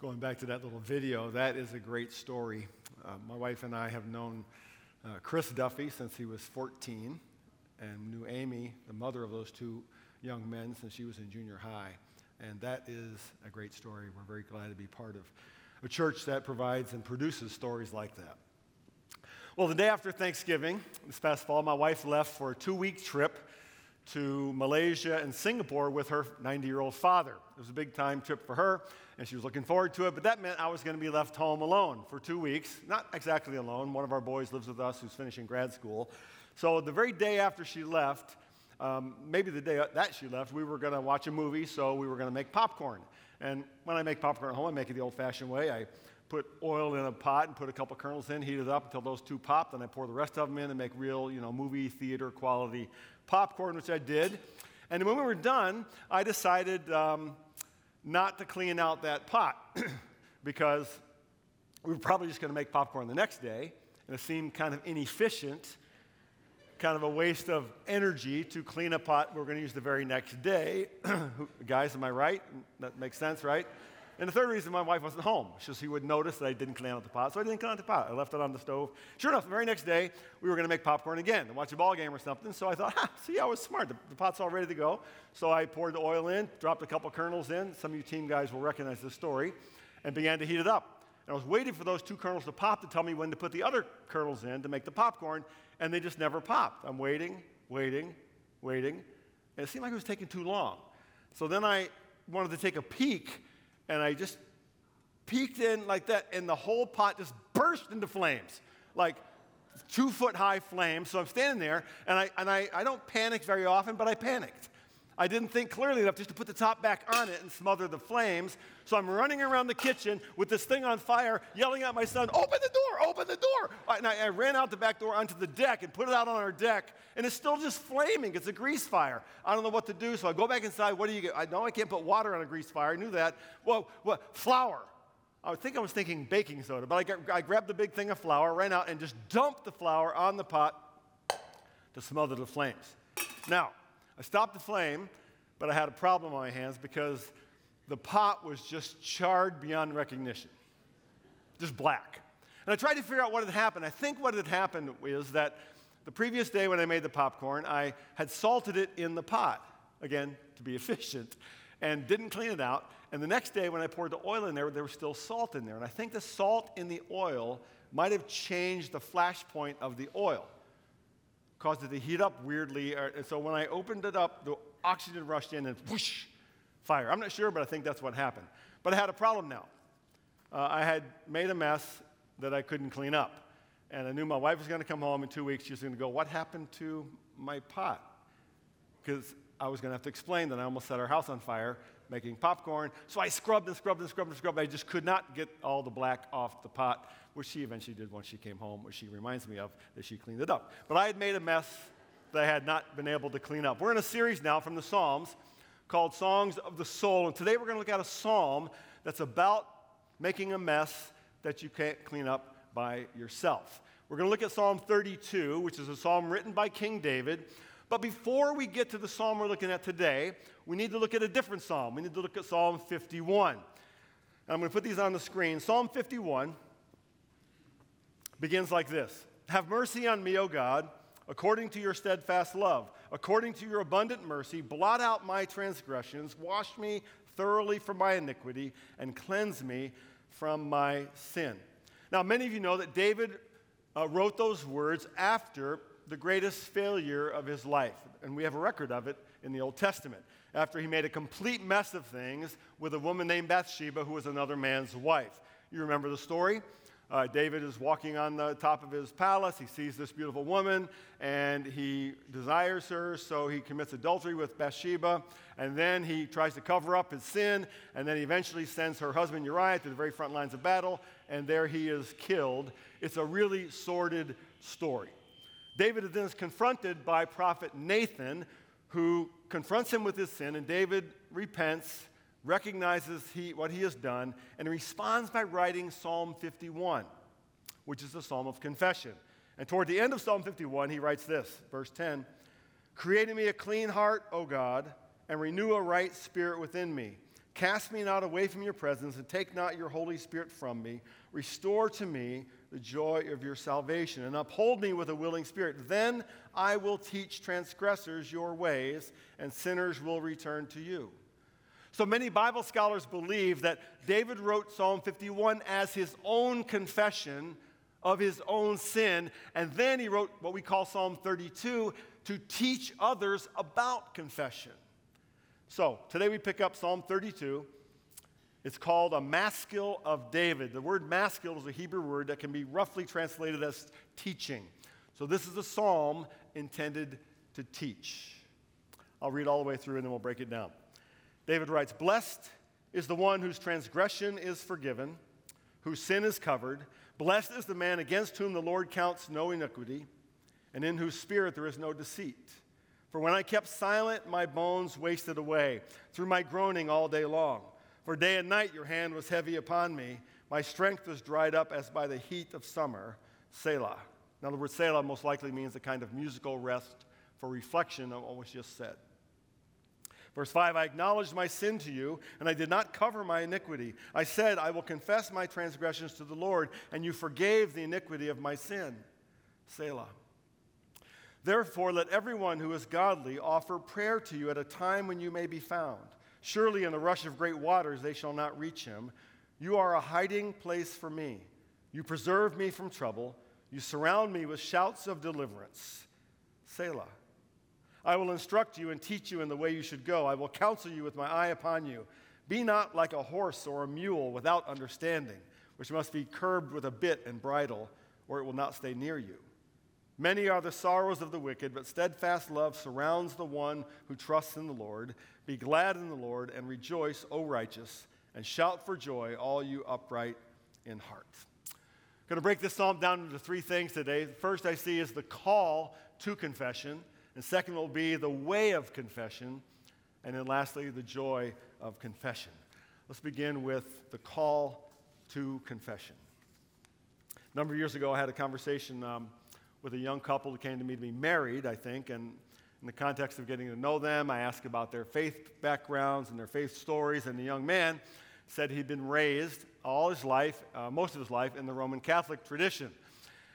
Going back to that little video, that is a great story. Uh, my wife and I have known uh, Chris Duffy since he was 14 and knew Amy, the mother of those two young men, since she was in junior high. And that is a great story. We're very glad to be part of a church that provides and produces stories like that. Well, the day after Thanksgiving, this past fall, my wife left for a two week trip to Malaysia and Singapore with her 90 year old father. It was a big time trip for her, and she was looking forward to it, but that meant I was going to be left home alone for two weeks. Not exactly alone. One of our boys lives with us who's finishing grad school. So the very day after she left, um, maybe the day that she left, we were going to watch a movie, so we were going to make popcorn. And when I make popcorn at home, I make it the old fashioned way. I put oil in a pot and put a couple kernels in, heat it up until those two pop. Then I pour the rest of them in and make real, you know, movie theater quality popcorn, which I did. And when we were done, I decided um, not to clean out that pot because we were probably just going to make popcorn the next day, and it seemed kind of inefficient, kind of a waste of energy to clean a pot we're going to use the very next day. Guys, am I right? That makes sense, right? And the third reason my wife wasn't home, so she would notice that I didn't clean out the pot. So I didn't clean out the pot. I left it on the stove. Sure enough, the very next day, we were going to make popcorn again and watch a ball game or something. So I thought, ha, see, I was smart. The, the, pot's all ready to go. So I poured the oil in, dropped a couple kernels in. Some of you team guys will recognize this story, and began to heat it up. And I was waiting for those two kernels to pop to tell me when to put the other kernels in to make the popcorn, and they just never popped. I'm waiting, waiting, waiting, and it seemed like it was taking too long. So then I wanted to take a peek, and I just peeked in like that, and the whole pot just burst into flames, like two foot high flames. So I'm standing there, and I, and I, I don't panic very often, but I panicked. I didn't think clearly enough just to put the top back on it and smother the flames. So I'm running around the kitchen with this thing on fire, yelling at my son, Open the door, open the door. And I, ran out the back door onto the deck and put it out on our deck, and it's still just flaming. It's a grease fire. I don't know what to do. So I go back inside. What do you get? I know I can't put water on a grease fire. I knew that. Well, what? Flour. I think I was thinking baking soda, but I, got, I grabbed the big thing of flour, ran out, and just dumped the flour on the pot to smother the flames. Now, I stopped the flame, but I had a problem on my hands because the pot was just charred beyond recognition, just black. And I tried to figure out what had happened. I think what had happened is that the previous day when I made the popcorn, I had salted it in the pot, again, to be efficient, and didn't clean it out. And the next day, when I poured the oil in there, there was still salt in there. And I think the salt in the oil might have changed the flash point of the oil, caused it to heat up weirdly. Uh, and so when I opened it up, the oxygen rushed in and whoosh, fire. I'm not sure, but I think that's what happened. But I had a problem now. Uh, I had made a mess that I couldn't clean up. And I knew my wife was going to come home in two weeks. She was going to go, What happened to my pot? Because I was going to have to explain that I almost set our house on fire making popcorn. So I scrubbed and scrubbed and scrubbed and scrubbed. I just could not get all the black off the pot, which she eventually did once she came home, which she reminds me of that she cleaned it up. But I had made a mess that I had not been able to clean up. We're in a series now from the Psalms called Songs of the Soul. And today we're going to look at a psalm that's about making a mess that you can't clean up by yourself. We're going to look at Psalm 32, which is a psalm written by King David. But before we get to the psalm we're looking at today, we need to look at a different psalm. We need to look at Psalm 51. And I'm going to put these on the screen. Psalm 51 begins like this Have mercy on me, O God, according to your steadfast love. According to your abundant mercy, blot out my transgressions, wash me thoroughly from my iniquity, and cleanse me from my sin. Now, many of you know that David uh, wrote those words after the greatest failure of his life, and we have a record of it in the Old Testament after he made a complete mess of things with a woman named Bathsheba, who was another man's wife. You remember the story? Uh, David is walking on the top of his palace. He sees this beautiful woman and he desires her, so he commits adultery with Bathsheba. And then he tries to cover up his sin. And then he eventually sends her husband Uriah to the very front lines of battle. And there he is killed. It's a really sordid story. David is then confronted by prophet Nathan, who confronts him with his sin, and David repents, recognizes he, what he has done, and responds by writing Psalm 51, which is a psalm of confession. And toward the end of Psalm 51, he writes this, verse 10 Create in me a clean heart, O God, and renew a right spirit within me. Cast me not away from your presence, and take not your Holy Spirit from me. Restore to me the joy of your salvation, and uphold me with a willing spirit. Then I will teach transgressors your ways, and sinners will return to you. So many Bible scholars believe that David wrote Psalm 51 as his own confession of his own sin, and then he wrote what we call Psalm 32 to teach others about confession. So today we pick up Psalm 32. It's called a maskil of David. The word maskil is a Hebrew word that can be roughly translated as teaching. So this is a psalm intended to teach. I'll read all the way through and then we'll break it down. David writes Blessed is the one whose transgression is forgiven, whose sin is covered. Blessed is the man against whom the Lord counts no iniquity, and in whose spirit there is no deceit. For when I kept silent, my bones wasted away through my groaning all day long. For day and night your hand was heavy upon me. My strength was dried up as by the heat of summer. Selah. Now, the word Selah most likely means a kind of musical rest for reflection on what was just said. Verse 5 I acknowledged my sin to you, and I did not cover my iniquity. I said, I will confess my transgressions to the Lord, and you forgave the iniquity of my sin. Selah. Therefore, let everyone who is godly offer prayer to you at a time when you may be found. Surely in the rush of great waters they shall not reach him. You are a hiding place for me. You preserve me from trouble. You surround me with shouts of deliverance. Selah. I will instruct you and teach you in the way you should go. I will counsel you with my eye upon you. Be not like a horse or a mule without understanding, which must be curbed with a bit and bridle, or it will not stay near you. Many are the sorrows of the wicked, but steadfast love surrounds the one who trusts in the Lord. Be glad in the Lord and rejoice, O righteous, and shout for joy, all you upright in heart. I'm going to break this psalm down into three things today. The first I see is the call to confession, and second will be the way of confession, and then lastly, the joy of confession. Let's begin with the call to confession. A number of years ago, I had a conversation. Um, with a young couple who came to me to be married, I think, and in the context of getting to know them, I asked about their faith backgrounds and their faith stories, and the young man said he'd been raised all his life, uh, most of his life, in the Roman Catholic tradition.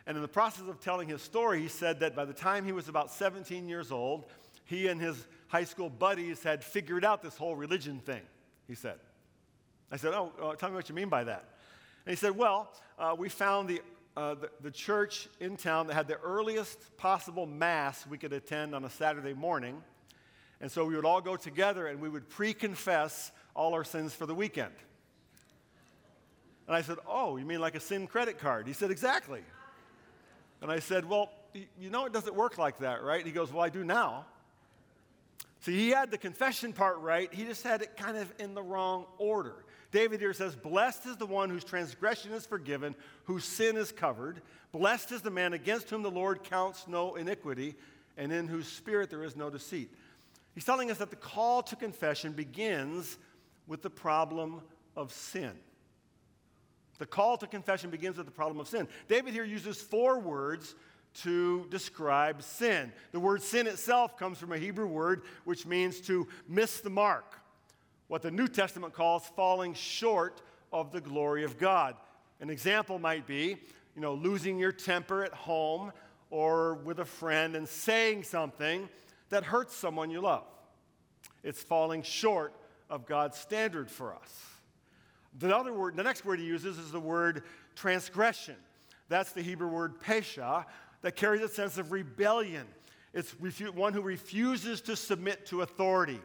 And in the process of telling his story, he said that by the time he was about 17 years old, he and his high school buddies had figured out this whole religion thing, he said. I said, Oh, uh, tell me what you mean by that. And he said, Well, uh, we found the uh, the, the church in town that had the earliest possible mass we could attend on a Saturday morning. And so we would all go together and we would pre confess all our sins for the weekend. And I said, Oh, you mean like a sin credit card? He said, Exactly. And I said, Well, you know it doesn't work like that, right? He goes, Well, I do now. See, he had the confession part right, he just had it kind of in the wrong order. David here says, Blessed is the one whose transgression is forgiven, whose sin is covered. Blessed is the man against whom the Lord counts no iniquity, and in whose spirit there is no deceit. He's telling us that the call to confession begins with the problem of sin. The call to confession begins with the problem of sin. David here uses four words to describe sin. The word sin itself comes from a Hebrew word which means to miss the mark what the New Testament calls falling short of the glory of God. An example might be, you know, losing your temper at home or with a friend and saying something that hurts someone you love. It's falling short of God's standard for us. The other word, the next word he uses is the word transgression. That's the Hebrew word pesha that carries a sense of rebellion. It's refu- one who refuses to submit to authority.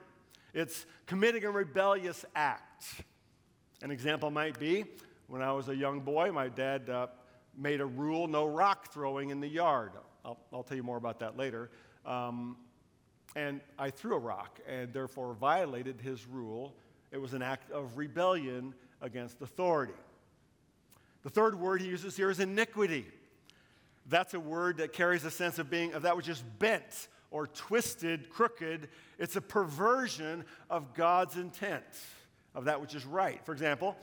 It's committing a rebellious act. An example might be when I was a young boy, my dad uh, made a rule no rock throwing in the yard. I'll, I'll tell you more about that later. Um, and I threw a rock and therefore violated his rule. It was an act of rebellion against authority. The third word he uses here is iniquity. That's a word that carries a sense of being of that which is bent or twisted, crooked. It's a perversion of God's intent, of that which is right. For example,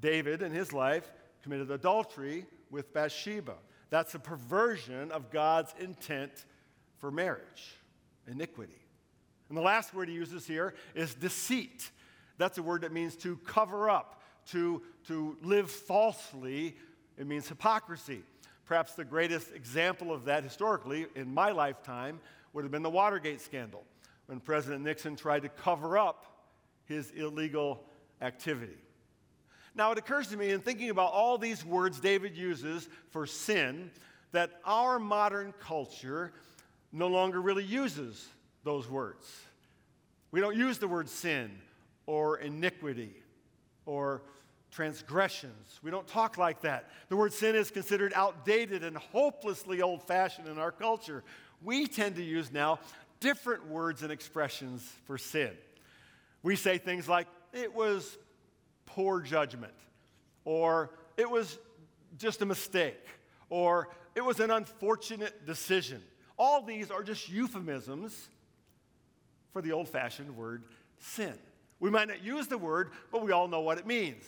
David in his life committed adultery with Bathsheba. That's a perversion of God's intent for marriage, iniquity. And the last word he uses here is deceit. That's a word that means to cover up, to, to live falsely. It means hypocrisy. Perhaps the greatest example of that historically in my lifetime would have been the Watergate scandal, when President Nixon tried to cover up his illegal activity. Now, it occurs to me in thinking about all these words David uses for sin that our modern culture no longer really uses those words. We don't use the word sin or iniquity or transgressions. We don't talk like that. The word sin is considered outdated and hopelessly old fashioned in our culture. We tend to use now different words and expressions for sin. We say things like, it was poor judgment, or it was just a mistake, or it was an unfortunate decision. All these are just euphemisms for the old fashioned word sin. We might not use the word, but we all know what it means.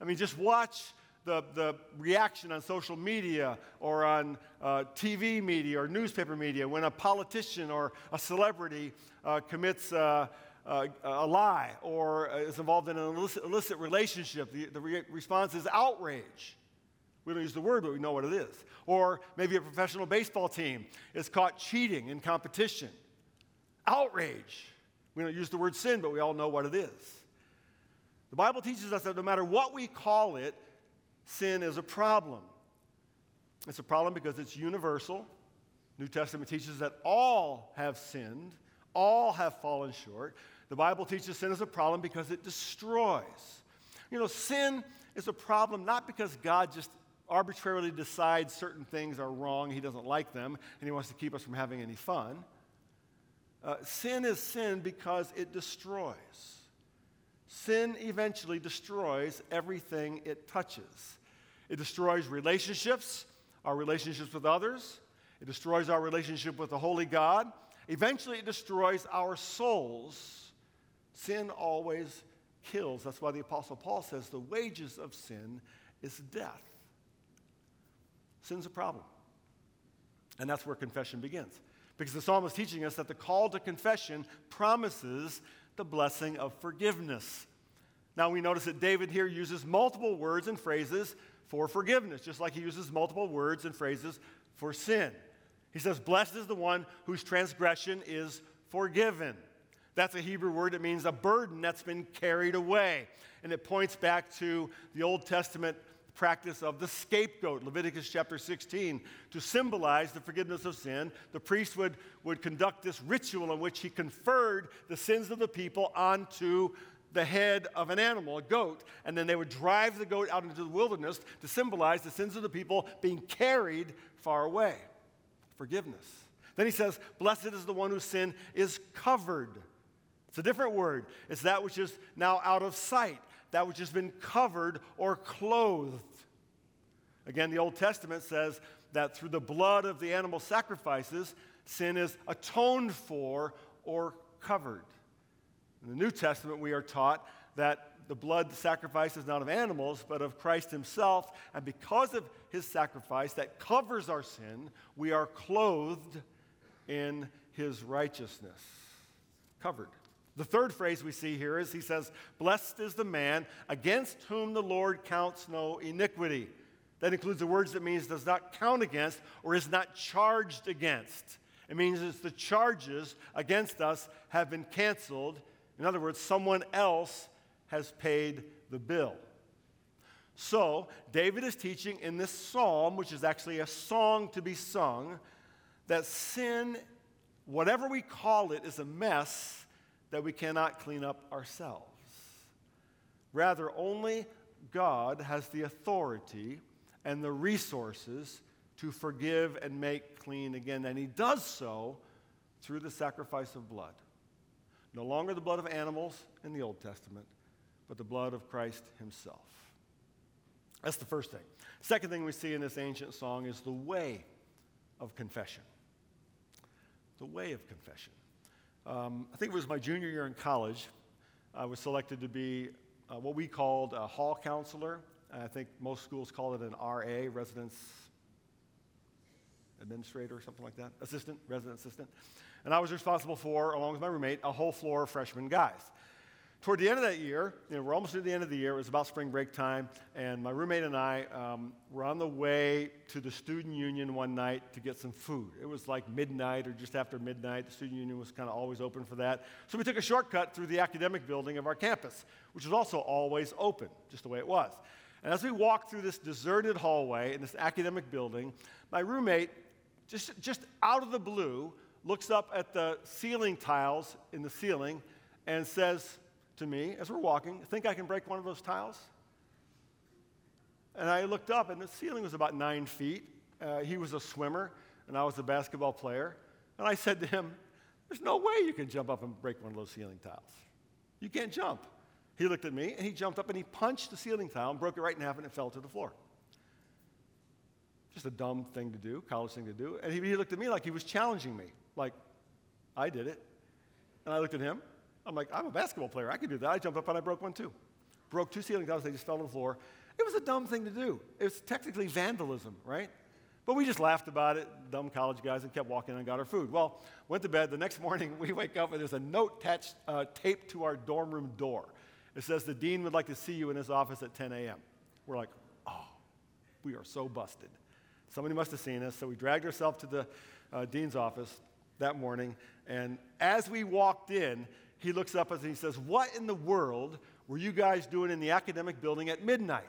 I mean, just watch the, the reaction on social media or on uh, TV media or newspaper media when a politician or a celebrity uh, commits uh, uh a lie or is involved in an illicit, illicit relationship. The, the re- response is outrage. We don't use the word, but we know what it is. Or maybe a professional baseball team is caught cheating in competition. Outrage. We don't use the word sin, but we all know what it is. The Bible teaches us that no matter what we call it, sin is a problem. It's a problem because it's universal. New Testament teaches that all have sinned, all have fallen short. The Bible teaches sin is a problem because it destroys. You know, sin is a problem not because God just arbitrarily decides certain things are wrong, he doesn't like them, and he wants to keep us from having any fun. Uh, sin is sin because it destroys. Sin eventually destroys everything it touches. It destroys relationships, our relationships with others. It destroys our relationship with the Holy God. Eventually, it destroys our souls. Sin always kills. That's why the Apostle Paul says the wages of sin is death. Sin's a problem. And that's where confession begins. Because the psalm is teaching us that the call to confession promises the blessing of forgiveness. Now we notice that David here uses multiple words and phrases for forgiveness, just like he uses multiple words and phrases for sin. He says, Blessed is the one whose transgression is forgiven. That's a Hebrew word that means a burden that's been carried away. And it points back to the Old Testament practice of the scapegoat, Leviticus chapter 16. To symbolize the forgiveness of sin, the priest would, would conduct this ritual in which he conferred the sins of the people onto the head of an animal, a goat, and then they would drive the goat out into the wilderness to symbolize the sins of the people being carried far away. Forgiveness. Then he says, Blessed is the one whose sin is covered. It's a different word. It's that which is now out of sight that which has been covered or clothed. Again, the Old Testament says that through the blood of the animal sacrifices, sin is atoned for or covered. In the New Testament, we are taught that the blood sacrifice is not of animals, but of Christ Himself. And because of His sacrifice that covers our sin, we are clothed in His righteousness. Covered. The third phrase we see here is he says, Blessed is the man against whom the Lord counts no iniquity. That includes the words that means does not count against or is not charged against. It means that the charges against us have been canceled. In other words, someone else has paid the bill. So, David is teaching in this psalm, which is actually a song to be sung, that sin, whatever we call it, is a mess that we cannot clean up ourselves. Rather, only God has the authority and the resources to forgive and make clean again. And He does so through the sacrifice of blood. No longer the blood of animals in the Old Testament, but the blood of Christ Himself. That's the first thing. Second thing we see in this ancient song is the way of confession. The way of confession. Um, I think it was my junior year in college. I was selected to be uh, what we called a hall counselor. I think most schools call it an RA, residence administrator or something like that, assistant, resident assistant. And I was responsible for, along with my roommate, a whole floor of freshman guys. Toward the end of that year, you know, we're almost at the end of the year, it was about spring break time, and my roommate and I um, were on the way to the student union one night to get some food. It was like midnight or just after midnight. The student union was kind of always open for that. So we took a shortcut through the academic building of our campus, which was also always open, just the way it was. And as we walked through this deserted hallway in this academic building, my roommate, just, just out of the blue, looks up at the ceiling tiles in the ceiling and says, to me as we're walking, think I can break one of those tiles? And I looked up, and the ceiling was about nine feet. Uh, he was a swimmer, and I was a basketball player. And I said to him, There's no way you can jump up and break one of those ceiling tiles. You can't jump. He looked at me, and he jumped up and he punched the ceiling tile and broke it right in half, and it fell to the floor. Just a dumb thing to do, college thing to do. And he, he looked at me like he was challenging me, like, I did it. And I looked at him, I'm like, I'm a basketball player. I could do that. I jumped up and I broke one too. Broke two ceiling tiles. They just fell to the floor. It was a dumb thing to do. It was technically vandalism, right? But we just laughed about it, dumb college guys, and kept walking and got our food. Well, went to bed. The next morning, we wake up and there's a note attached, uh, taped to our dorm room door. It says, The dean would like to see you in his office at 10 a.m. We're like, oh, we are so busted. Somebody must have seen us. So we dragged ourselves to the uh, dean's office that morning. And as we walked in, he looks up at us and he says, What in the world were you guys doing in the academic building at midnight?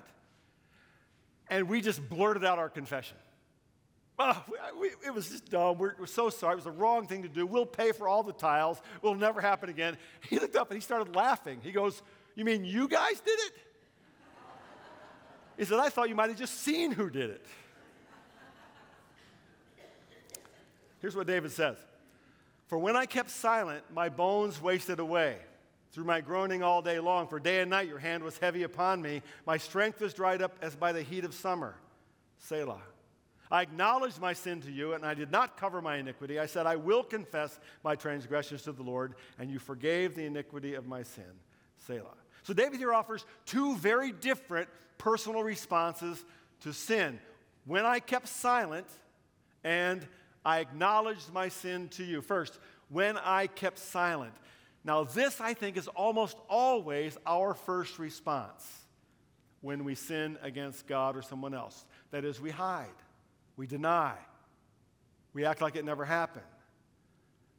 And we just blurted out our confession. Oh, we, it was just dumb. We're, we're, so sorry. It was the wrong thing to do. We'll pay for all the tiles. It'll never happen again. He looked up and he started laughing. He goes, You mean you guys did it? He said, I thought you might have just seen who did it. Here's what David says for when I kept silent, my bones wasted away. Through my groaning all day long, for day and night your hand was heavy upon me. My strength was dried up as by the heat of summer. Selah. I acknowledged my sin to you, and I did not cover my iniquity. I said, I will confess my transgressions to the Lord, and you forgave the iniquity of my sin. Selah. So David here offers two very different personal responses to sin. When I kept silent, and I acknowledged my sin to you. First, when I kept silent. Now, this, I think, is almost always our first response when we sin against God or someone else. That is, we hide, we deny, we act like it never happened.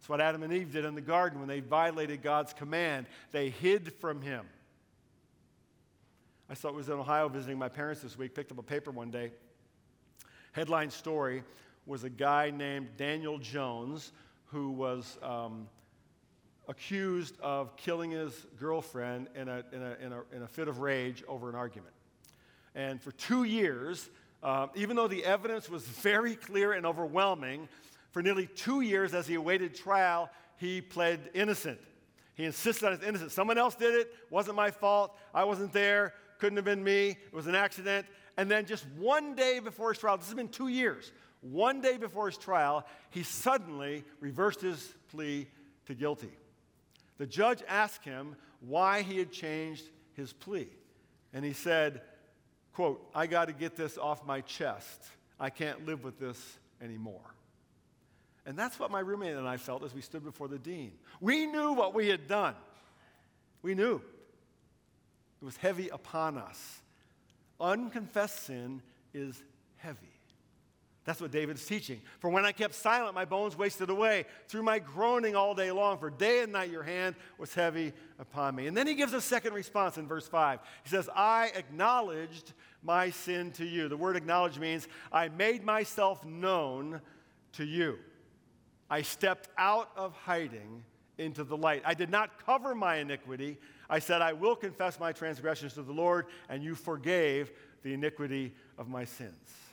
That's what Adam and Eve did in the garden when they violated God's command. They hid from Him. I saw it was in Ohio visiting my parents this week, picked up a paper one day. Headline story was a guy named Daniel Jones who was um, accused of killing his girlfriend in a, in, a, in, a, in a fit of rage over an argument. And for two years, uh, even though the evidence was very clear and overwhelming, for nearly two years as he awaited trial, he pled innocent. He insisted on his innocence. Someone else did it, wasn't my fault, I wasn't there, couldn't have been me, it was an accident. And then just one day before his trial, this has been two years, one day before his trial, he suddenly reversed his plea to guilty. The judge asked him why he had changed his plea. And he said, quote, I got to get this off my chest. I can't live with this anymore. And that's what my roommate and I felt as we stood before the dean. We knew what we had done. We knew. It was heavy upon us. Unconfessed sin is heavy. That's what David's teaching. For when I kept silent, my bones wasted away through my groaning all day long. For day and night your hand was heavy upon me. And then he gives a second response in verse 5. He says, I acknowledged my sin to you. The word acknowledge means I made myself known to you. I stepped out of hiding into the light. I did not cover my iniquity. I said, I will confess my transgressions to the Lord, and you forgave the iniquity of my sins.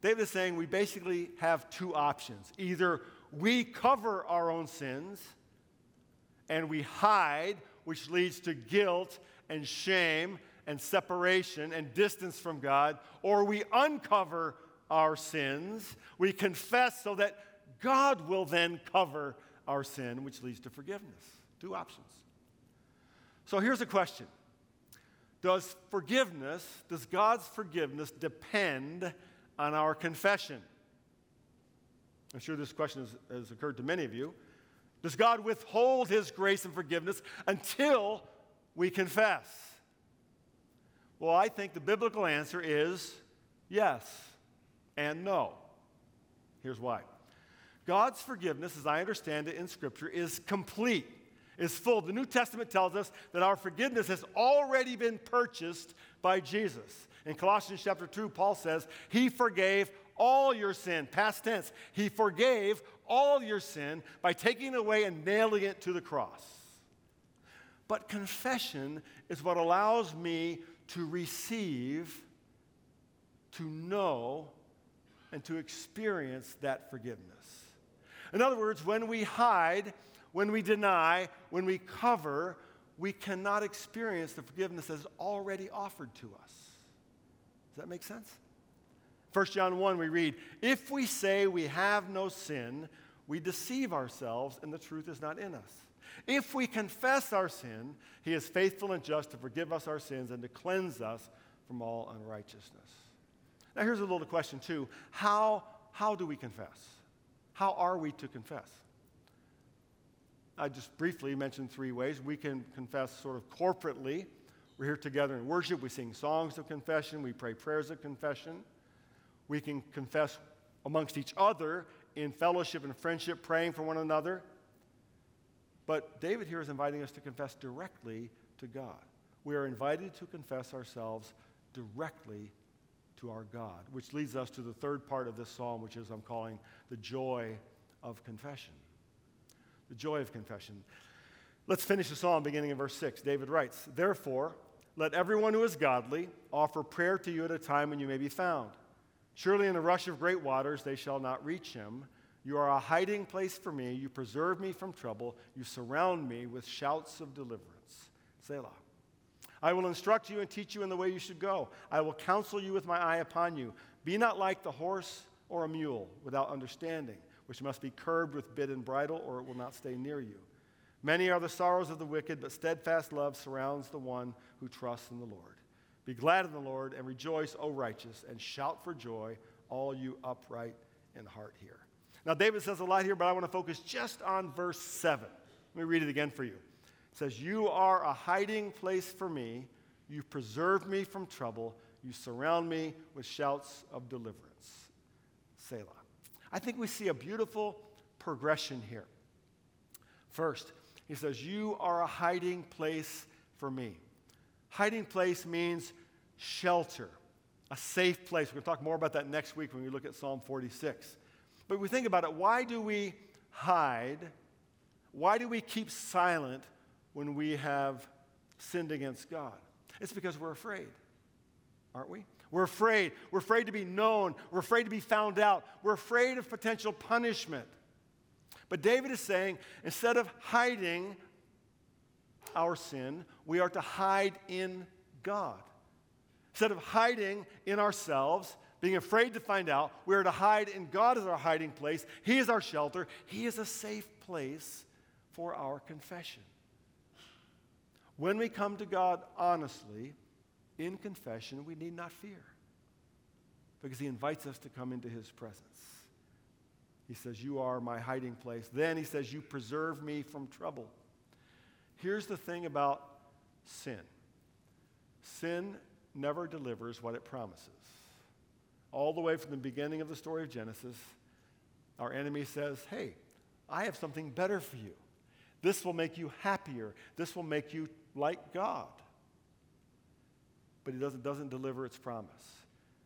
David is saying we basically have two options. Either we cover our own sins and we hide, which leads to guilt and shame and separation and distance from God, or we uncover our sins, we confess so that God will then cover our sin, which leads to forgiveness. Two options. So here's a question Does forgiveness, does God's forgiveness depend on our confession? I'm sure this question has, has occurred to many of you. Does God withhold his grace and forgiveness until we confess? Well, I think the biblical answer is yes and no. Here's why God's forgiveness, as I understand it in Scripture, is complete, is full. The New Testament tells us that our forgiveness has already been purchased by Jesus. In Colossians chapter 2, Paul says, He forgave all your sin, past tense. He forgave all your sin by taking away and nailing it to the cross. But confession is what allows me to receive, to know, and to experience that forgiveness. In other words, when we hide, when we deny, when we cover, we cannot experience the forgiveness that is already offered to us. Does that make sense? 1 John 1, we read, If we say we have no sin, we deceive ourselves and the truth is not in us. If we confess our sin, he is faithful and just to forgive us our sins and to cleanse us from all unrighteousness. Now, here's a little question, too. How, how do we confess? How are we to confess? I just briefly mentioned three ways. We can confess sort of corporately. We're here together in worship. We sing songs of confession. We pray prayers of confession. We can confess amongst each other in fellowship and friendship, praying for one another. But David here is inviting us to confess directly to God. We are invited to confess ourselves directly to our God, which leads us to the third part of this psalm, which is I'm calling the joy of confession. The joy of confession. Let's finish the psalm beginning in verse 6. David writes, Therefore, let everyone who is godly offer prayer to you at a time when you may be found. Surely in the rush of great waters they shall not reach him. You are a hiding place for me. You preserve me from trouble. You surround me with shouts of deliverance. Selah. I will instruct you and teach you in the way you should go. I will counsel you with my eye upon you. Be not like the horse or a mule without understanding, which must be curbed with bit and bridle, or it will not stay near you. Many are the sorrows of the wicked, but steadfast love surrounds the one who trusts in the Lord. Be glad in the Lord and rejoice, O righteous, and shout for joy, all you upright in heart here. Now, David says a lot here, but I want to focus just on verse 7. Let me read it again for you. It says, You are a hiding place for me. You preserve me from trouble. You surround me with shouts of deliverance. Selah. I think we see a beautiful progression here. First, he says, You are a hiding place for me. Hiding place means shelter, a safe place. We're going to talk more about that next week when we look at Psalm 46. But we think about it why do we hide? Why do we keep silent when we have sinned against God? It's because we're afraid, aren't we? We're afraid. We're afraid to be known. We're afraid to be found out. We're afraid of potential punishment. But David is saying instead of hiding our sin, we are to hide in God. Instead of hiding in ourselves, being afraid to find out, we are to hide in God as our hiding place. He is our shelter. He is a safe place for our confession. When we come to God honestly, in confession, we need not fear because He invites us to come into His presence. He says, You are my hiding place. Then He says, You preserve me from trouble. Here's the thing about sin sin never delivers what it promises. All the way from the beginning of the story of Genesis, our enemy says, Hey, I have something better for you. This will make you happier. This will make you like God. But he doesn't, doesn't deliver its promise.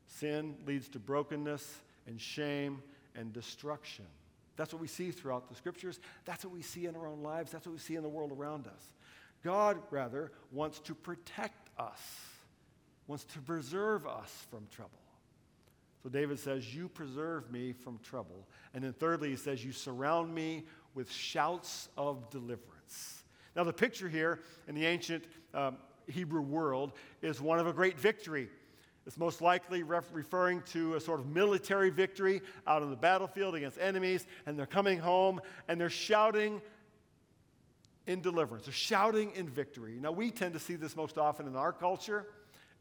Sin leads to brokenness and shame and destruction. That's what we see throughout the scriptures. That's what we see in our own lives. That's what we see in the world around us. God, rather, wants to protect us, wants to preserve us from trouble. So David says, You preserve me from trouble. And then thirdly, he says, You surround me with shouts of deliverance. Now, the picture here in the ancient um, Hebrew world is one of a great victory. It's most likely ref- referring to a sort of military victory out on the battlefield against enemies, and they're coming home and they're shouting in deliverance. They're shouting in victory. Now, we tend to see this most often in our culture,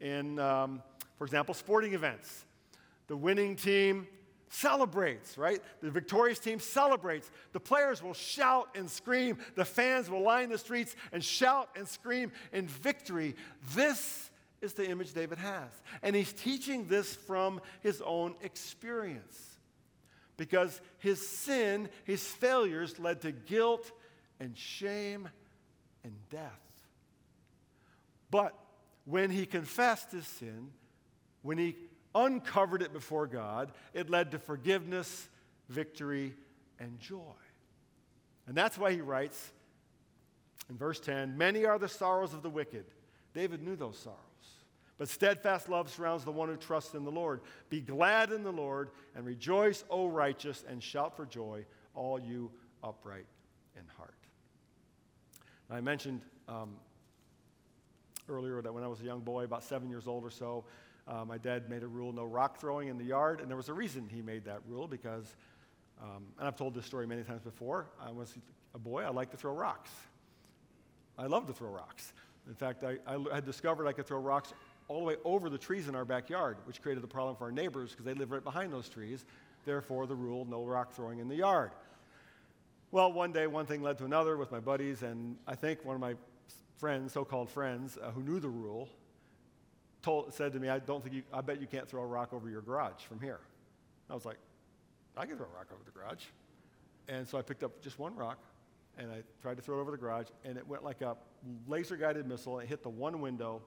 in, um, for example, sporting events. The winning team celebrates, right? The victorious team celebrates. The players will shout and scream. The fans will line the streets and shout and scream in victory. This is the image David has. And he's teaching this from his own experience. Because his sin, his failures led to guilt and shame and death. But when he confessed his sin, when he uncovered it before God, it led to forgiveness, victory, and joy. And that's why he writes in verse 10 Many are the sorrows of the wicked. David knew those sorrows. But steadfast love surrounds the one who trusts in the Lord. Be glad in the Lord and rejoice, O righteous, and shout for joy, all you upright in heart. I mentioned um, earlier that when I was a young boy, about seven years old or so, uh, my dad made a rule no rock throwing in the yard, and there was a reason he made that rule because, um, and I've told this story many times before, I was a boy, I liked to throw rocks. I loved to throw rocks. In fact, I, I had discovered I could throw rocks all the way over the trees in our backyard, which created a problem for our neighbors because they live right behind those trees. Therefore, the rule no rock throwing in the yard. Well, one day, one thing led to another with my buddies, and I think one of my friends, so called friends, uh, who knew the rule, told, said to me, I don't think you, I bet you can't throw a rock over your garage from here. I was like, I can throw a rock over the garage. And so I picked up just one rock and I tried to throw it over the garage, and it went like a laser guided missile. It hit the one window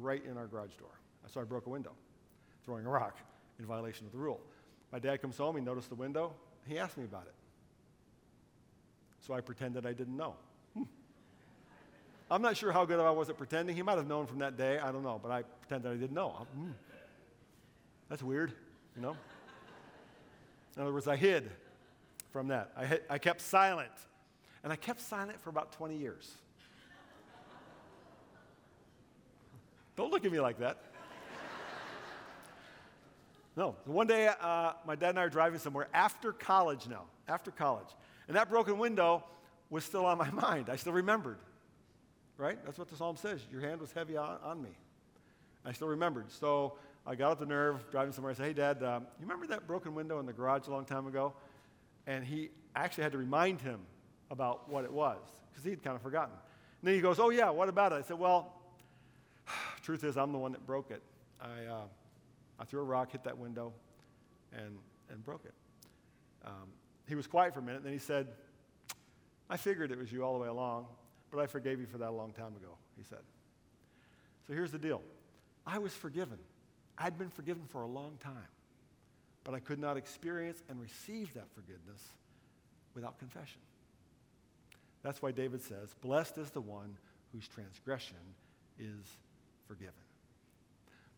right in our garage door. So I broke a window, throwing a rock in violation of the rule. My dad comes home, he noticed the window, he asked me about it. So I pretended I didn't know. I'm not sure how good I was at pretending. He might have known from that day. I don't know, but I pretended I didn't know. Mm. That's weird, you know? In other words, I hid from that. I, I kept silent. And I kept silent for about 20 years. Don't look at me like that. No. One day, uh, my dad and I are driving somewhere after college now, after college. And that broken window was still on my mind. I still remembered right? That's what the psalm says. Your hand was heavy on, on me. I still remembered. So I got up the nerve driving somewhere. I said, Hey, Dad, um, you remember that broken window in the garage a long time ago? And he actually had to remind him about what it was because he'd kind of forgotten. And then he goes, Oh, yeah, what about it? I said, Well, truth is, I'm the one that broke it. I, uh, I threw a rock, hit that window, and, and broke it. Um, he was quiet for a minute, then he said, I figured it was you all the way along. But I forgave you for that a long time ago, he said. So here's the deal I was forgiven. I'd been forgiven for a long time, but I could not experience and receive that forgiveness without confession. That's why David says, Blessed is the one whose transgression is forgiven.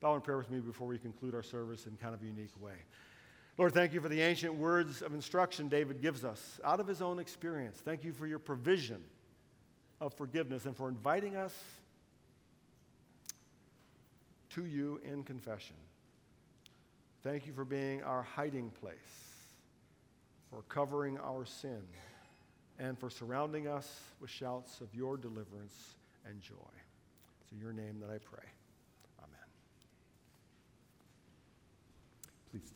Bow in prayer with me before we conclude our service in kind of a unique way. Lord, thank you for the ancient words of instruction David gives us out of his own experience. Thank you for your provision of forgiveness and for inviting us to you in confession. Thank you for being our hiding place, for covering our sin, and for surrounding us with shouts of your deliverance and joy. It's in your name that I pray. Amen. Please stand.